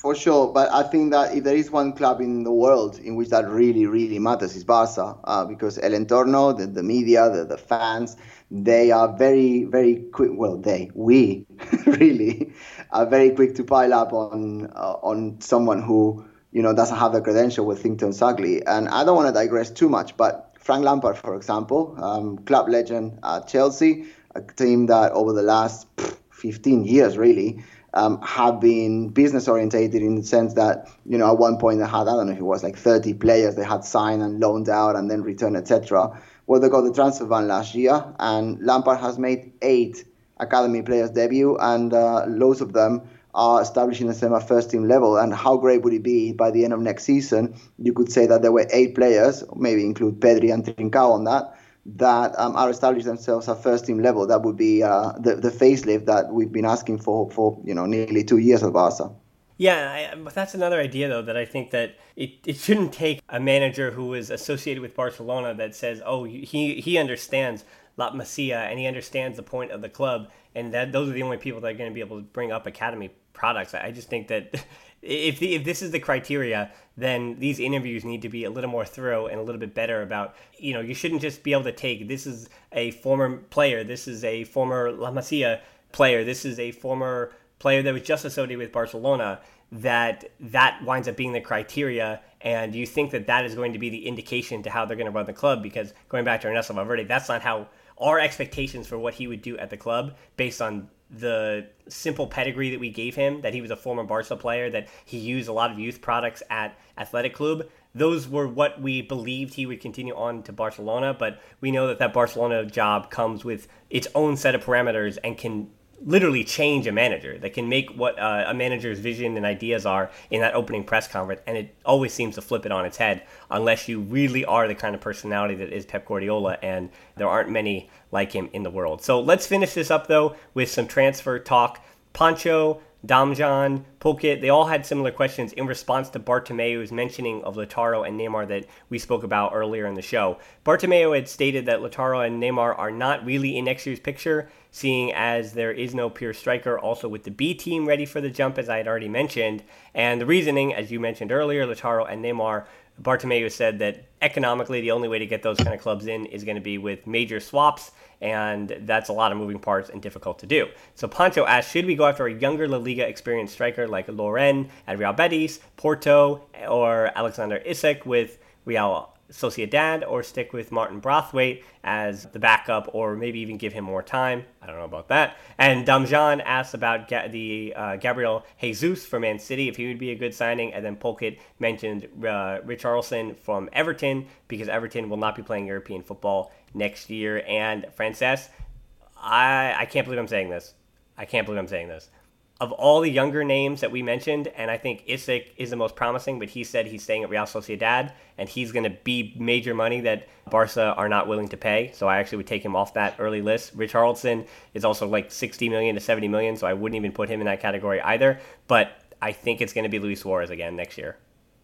for sure, but I think that if there is one club in the world in which that really, really matters, is Barca, uh, because El Entorno, the, the media, the, the fans, they are very, very quick. Well, they, we, really, are very quick to pile up on uh, on someone who you know doesn't have the credential with think turns ugly. And I don't want to digress too much, but Frank Lampard, for example, um, club legend at Chelsea, a team that over the last 15 years really um, have been business orientated in the sense that you know at one point they had I don't know if it was like 30 players they had signed and loaned out and then returned etc. Well, they got the transfer ban last year, and Lampard has made eight academy players debut, and uh, loads of them are establishing themselves at first team level. And how great would it be by the end of next season? You could say that there were eight players, maybe include Pedri and Trincao on that, that um, are establishing themselves at first team level. That would be uh, the the facelift that we've been asking for for you know nearly two years at Barca. Yeah, I, but that's another idea though that I think that it, it shouldn't take a manager who is associated with Barcelona that says, oh, he he understands La Masia and he understands the point of the club, and that those are the only people that are going to be able to bring up academy products. I just think that if the, if this is the criteria, then these interviews need to be a little more thorough and a little bit better about you know you shouldn't just be able to take this is a former player, this is a former La Masia player, this is a former player that was just associated with Barcelona. That that winds up being the criteria, and you think that that is going to be the indication to how they're going to run the club. Because going back to Ernesto Valverde, that's not how our expectations for what he would do at the club based on the simple pedigree that we gave him, that he was a former Barca player, that he used a lot of youth products at Athletic Club. Those were what we believed he would continue on to Barcelona, but we know that that Barcelona job comes with its own set of parameters and can literally change a manager that can make what uh, a manager's vision and ideas are in that opening press conference and it always seems to flip it on its head unless you really are the kind of personality that is Pep Guardiola and there aren't many like him in the world. So let's finish this up though with some transfer talk. Pancho Damjan, Pulkit, they all had similar questions in response to Bartomeu's mentioning of Lautaro and Neymar that we spoke about earlier in the show. Bartomeu had stated that Lautaro and Neymar are not really in next year's picture, seeing as there is no pure striker also with the B team ready for the jump, as I had already mentioned. And the reasoning, as you mentioned earlier, Lautaro and Neymar Bartomeu said that economically the only way to get those kind of clubs in is going to be with major swaps and that's a lot of moving parts and difficult to do. So Pancho asked, should we go after a younger La Liga experienced striker like Loren at Real Betis, Porto, or Alexander Isak with Real Sociedad, or stick with Martin Braithwaite as the backup, or maybe even give him more time? I don't know about that. And Damjan asked about Ga- the uh, Gabriel Jesus from Man City, if he would be a good signing. And then Pulkit mentioned uh, Richarlison from Everton, because Everton will not be playing European football next year. And Francesc, I I can't believe I'm saying this. I can't believe I'm saying this. Of all the younger names that we mentioned, and I think Isak is the most promising, but he said he's staying at Real Sociedad and he's going to be major money that Barca are not willing to pay. So I actually would take him off that early list. Richarlison is also like 60 million to 70 million, so I wouldn't even put him in that category either. But I think it's going to be Luis Suarez again next year.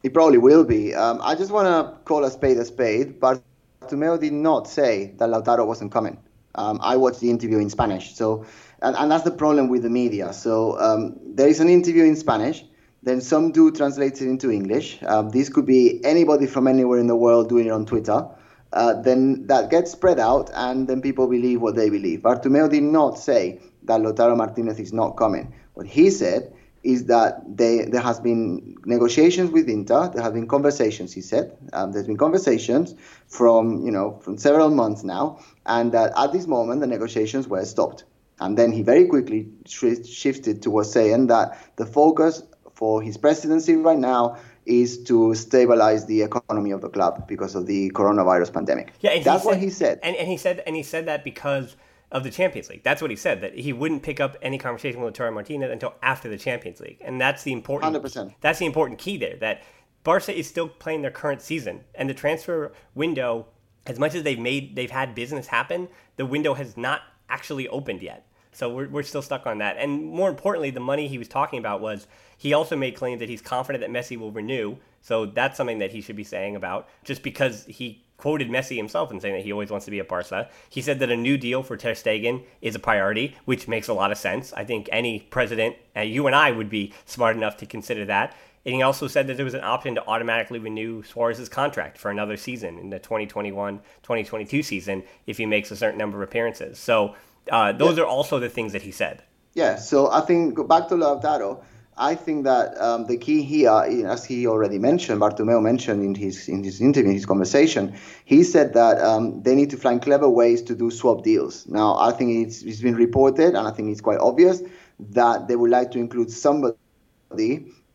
He probably will be. Um, I just want to call a spade a spade. But Bartomeu did not say that Lautaro wasn't coming. Um, I watched the interview in Spanish, so and, and that's the problem with the media. So um, there is an interview in Spanish, then some do translate it into English. Um, this could be anybody from anywhere in the world doing it on Twitter. Uh, then that gets spread out, and then people believe what they believe. Bartomeu did not say that Lautaro Martinez is not coming. What he said is that they, there has been negotiations with Inter. There have been conversations. He said um, there's been conversations from you know from several months now, and that at this moment the negotiations were stopped. And then he very quickly sh- shifted towards saying that the focus for his presidency right now is to stabilize the economy of the club because of the coronavirus pandemic. Yeah, that's said, what he said. And, and he said and he said that because of the Champions League. That's what he said that he wouldn't pick up any conversation with Lautaro Martinez until after the Champions League, and that's the important. Hundred percent. That's the important key there. That Barca is still playing their current season, and the transfer window, as much as they've made, they've had business happen. The window has not actually opened yet. So we're, we're still stuck on that. And more importantly, the money he was talking about was he also made claims that he's confident that Messi will renew. So that's something that he should be saying about just because he quoted Messi himself in saying that he always wants to be at Barca. He said that a new deal for Ter Stegen is a priority, which makes a lot of sense. I think any president, uh, you and I, would be smart enough to consider that. And he also said that there was an option to automatically renew Suarez's contract for another season in the 2021-2022 season if he makes a certain number of appearances. So uh, those yeah. are also the things that he said. Yeah. So I think back to Lautaro I think that um, the key here, as he already mentioned, Bartomeu mentioned in his in his interview, in his conversation, he said that um, they need to find clever ways to do swap deals. Now, I think it's, it's been reported, and I think it's quite obvious that they would like to include somebody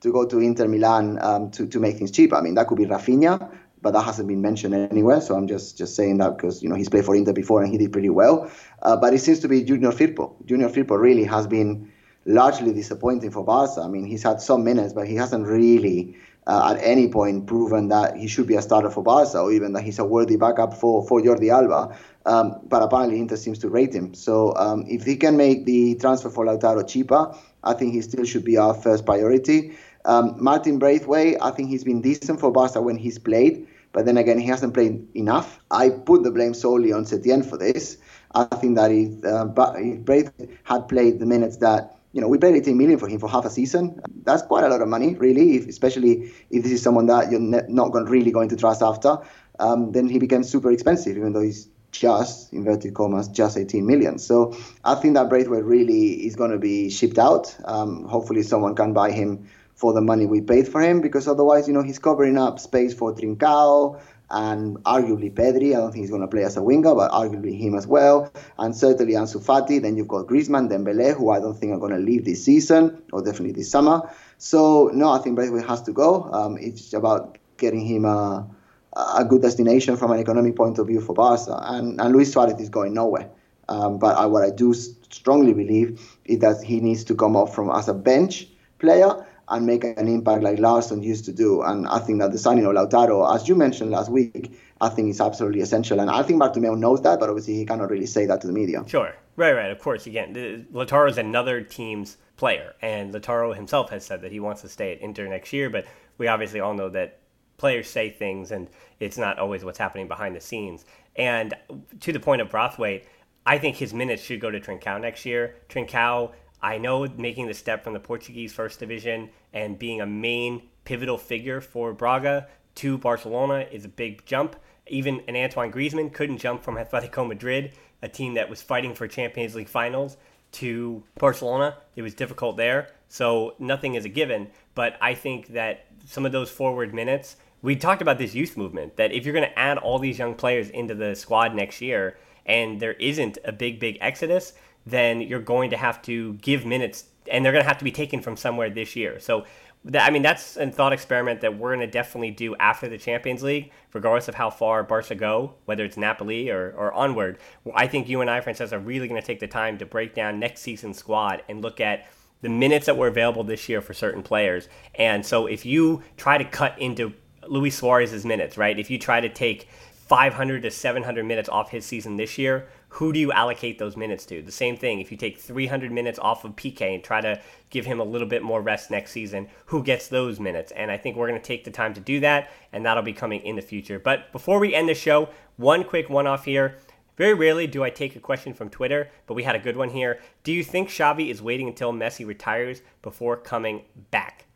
to go to Inter Milan um, to to make things cheaper. I mean, that could be Rafinha, but that hasn't been mentioned anywhere. So I'm just just saying that because you know he's played for Inter before and he did pretty well. Uh, but it seems to be Junior Firpo. Junior Firpo really has been largely disappointing for Barca. I mean, he's had some minutes, but he hasn't really uh, at any point proven that he should be a starter for Barca or even that he's a worthy backup for, for Jordi Alba. Um, but apparently, Inter seems to rate him. So um, if he can make the transfer for Lautaro cheaper, I think he still should be our first priority. Um, Martin Braithwaite, I think he's been decent for Barca when he's played, but then again, he hasn't played enough. I put the blame solely on Setien for this. I think that if, uh, Braithwaite had played the minutes that you know, we paid 18 million for him for half a season. That's quite a lot of money, really, if, especially if this is someone that you're ne- not going, really going to trust after. Um, then he became super expensive, even though he's just, inverted commas, just 18 million. So I think that Braithwaite really is going to be shipped out. Um, hopefully, someone can buy him for the money we paid for him, because otherwise, you know, he's covering up space for Trincao, and arguably Pedri. I don't think he's going to play as a winger, but arguably him as well. And certainly Ansu Fati. Then you've got Griezmann, Dembele, who I don't think are going to leave this season or definitely this summer. So no, I think Braithwaite has to go. Um, it's about getting him a, a good destination from an economic point of view for Barca. And, and Luis Suarez is going nowhere. Um, but I, what I do strongly believe is that he needs to come off from as a bench player and make an impact like Larsson used to do. And I think that the signing of Lautaro, as you mentioned last week, I think is absolutely essential. And I think Bartomeu knows that, but obviously he cannot really say that to the media. Sure. Right, right. Of course. Again, Lautaro is another team's player. And Lautaro himself has said that he wants to stay at Inter next year. But we obviously all know that players say things and it's not always what's happening behind the scenes. And to the point of Braithwaite, I think his minutes should go to Trincao next year. Trincao I know making the step from the Portuguese first division and being a main pivotal figure for Braga to Barcelona is a big jump. Even an Antoine Griezmann couldn't jump from Atletico Madrid, a team that was fighting for Champions League finals, to Barcelona. It was difficult there, so nothing is a given. But I think that some of those forward minutes, we talked about this youth movement, that if you're going to add all these young players into the squad next year and there isn't a big, big exodus, then you're going to have to give minutes, and they're going to have to be taken from somewhere this year. So, that, I mean, that's a thought experiment that we're going to definitely do after the Champions League, regardless of how far Barca go, whether it's Napoli or, or onward. I think you and I, Francesca, are really going to take the time to break down next season's squad and look at the minutes that were available this year for certain players. And so if you try to cut into Luis Suarez's minutes, right? If you try to take 500 to 700 minutes off his season this year, who do you allocate those minutes to? The same thing, if you take 300 minutes off of Piqué and try to give him a little bit more rest next season, who gets those minutes? And I think we're going to take the time to do that, and that'll be coming in the future. But before we end the show, one quick one off here. Very rarely do I take a question from Twitter, but we had a good one here. Do you think Xavi is waiting until Messi retires before coming back?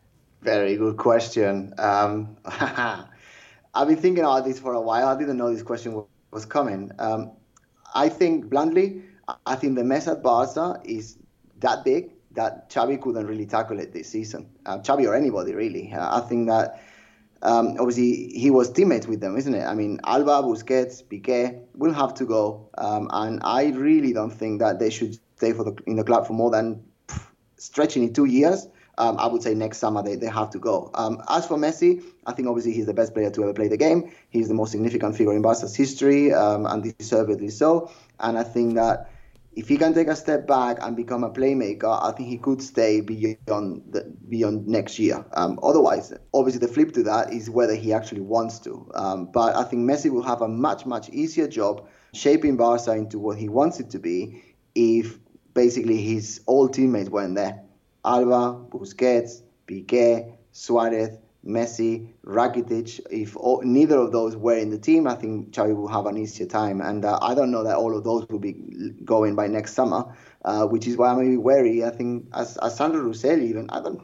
Very good question. Um, I've been thinking about this for a while. I didn't know this question was coming. Um, I think bluntly, I think the mess at Barca is that big that Xavi couldn't really tackle it this season. Uh, Xavi or anybody really. Uh, I think that um, obviously he was teammates with them, isn't it? I mean, Alba, Busquets, Piqué will have to go, um, and I really don't think that they should stay for the in the club for more than pff, stretching it two years um, I would say next summer they, they have to go. Um, as for Messi, I think obviously he's the best player to ever play the game. He's the most significant figure in Barca's history, um, and deservedly so. And I think that if he can take a step back and become a playmaker, I think he could stay beyond the, beyond next year. Um, otherwise, obviously the flip to that is whether he actually wants to. Um, but I think Messi will have a much much easier job shaping Barca into what he wants it to be if basically his old teammates weren't there. Alba, Busquets, Piqué, Suarez, Messi, Rakitic. If all, neither of those were in the team, I think Xavi will have an easier time. And uh, I don't know that all of those will be going by next summer, uh, which is why I'm maybe wary. I think as, as Sandro Rosell even, I don't.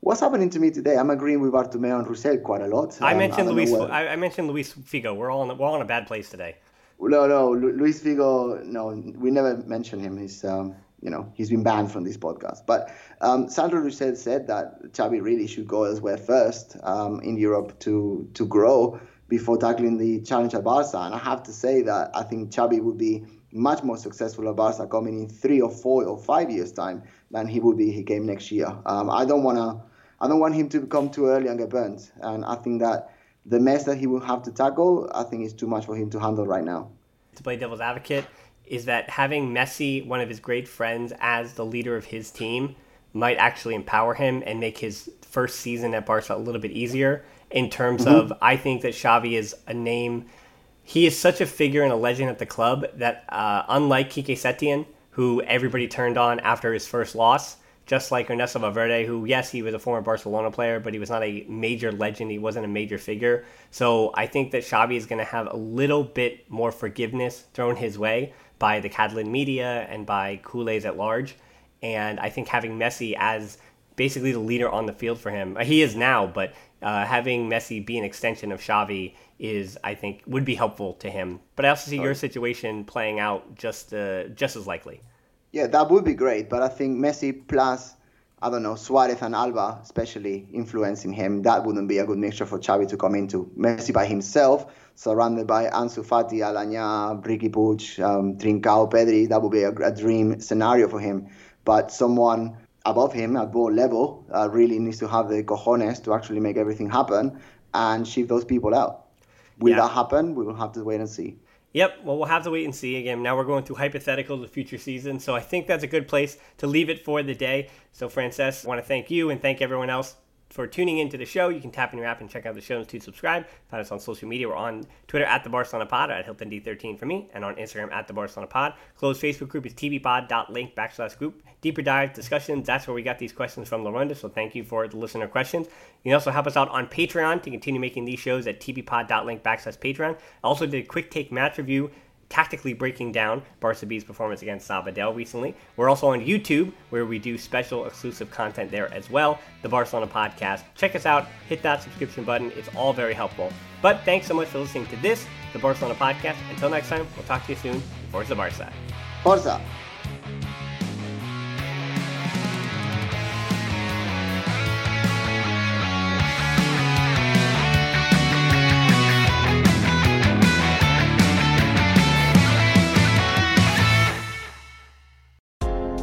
What's happening to me today? I'm agreeing with Bartomeu and Rosell quite a lot. I mentioned I Luis. I, I, mentioned Luis Figo. We're all in, we're all in a bad place today. No, no, Luis Figo. No, we never mentioned him. He's um, you know he's been banned from this podcast. But um, Sandro Rosell said that Xavi really should go elsewhere first um, in Europe to to grow before tackling the challenge at Barca. And I have to say that I think Xavi would be much more successful at Barca coming in three or four or five years time than he will be he came next year. Um, I don't want to I don't want him to come too early and get burnt. And I think that the mess that he will have to tackle, I think is too much for him to handle right now. To play devil's advocate, is that having Messi, one of his great friends, as the leader of his team might actually empower him and make his first season at Barca a little bit easier in terms mm-hmm. of I think that Xavi is a name he is such a figure and a legend at the club that uh, unlike Quique Setien, who everybody turned on after his first loss, just like Ernesto Valverde, who, yes, he was a former Barcelona player, but he was not a major legend. He wasn't a major figure. So I think that Xavi is going to have a little bit more forgiveness thrown his way by the Catalan media and by culés at large. And I think having Messi as basically the leader on the field for him, he is now, but uh, having Messi be an extension of Xavi is, I think, would be helpful to him. But I also see your situation playing out just uh, just as likely. Yeah, that would be great. But I think Messi plus, I don't know, Suarez and Alba, especially influencing him, that wouldn't be a good mixture for Xavi to come into. Messi by himself, surrounded by Ansu Fati, Aleñá, Riqui Puig, um, Trincao, Pedri, that would be a, a, dream scenario for him. But someone above him at board level uh, really needs to have the cojones to actually make everything happen and shift those people out. Will yeah. that happen? We will have to wait and see. Yep. Well, we'll have to wait and see. Again, now we're going through hypotheticals of future seasons, so I think that's a good place to leave it for the day. So, Francesc, I want to thank you and thank everyone else for tuning into the show. You can tap in your app and check out the shows to subscribe. Find us on social media. We're on Twitter at the Barcelona Pod at Hilton D13 for me, and on Instagram at the Barcelona Pod. Closed Facebook group is tbpod.link backslash group. Deeper dive discussions. That's where we got these questions from Lorinda. So thank you for the listener questions. You can also help us out on Patreon to continue making these shows at tbpod.link backslash Patreon. I also did a quick take match review tactically breaking down Barca B's performance against Sabadell recently. We're also on YouTube, where we do special exclusive content there as well, the Barcelona podcast. Check us out, hit that subscription button. It's all very helpful. But thanks so much for listening to this, the Barcelona podcast. Until next time, we'll talk to you soon. Forza Barca. Forza.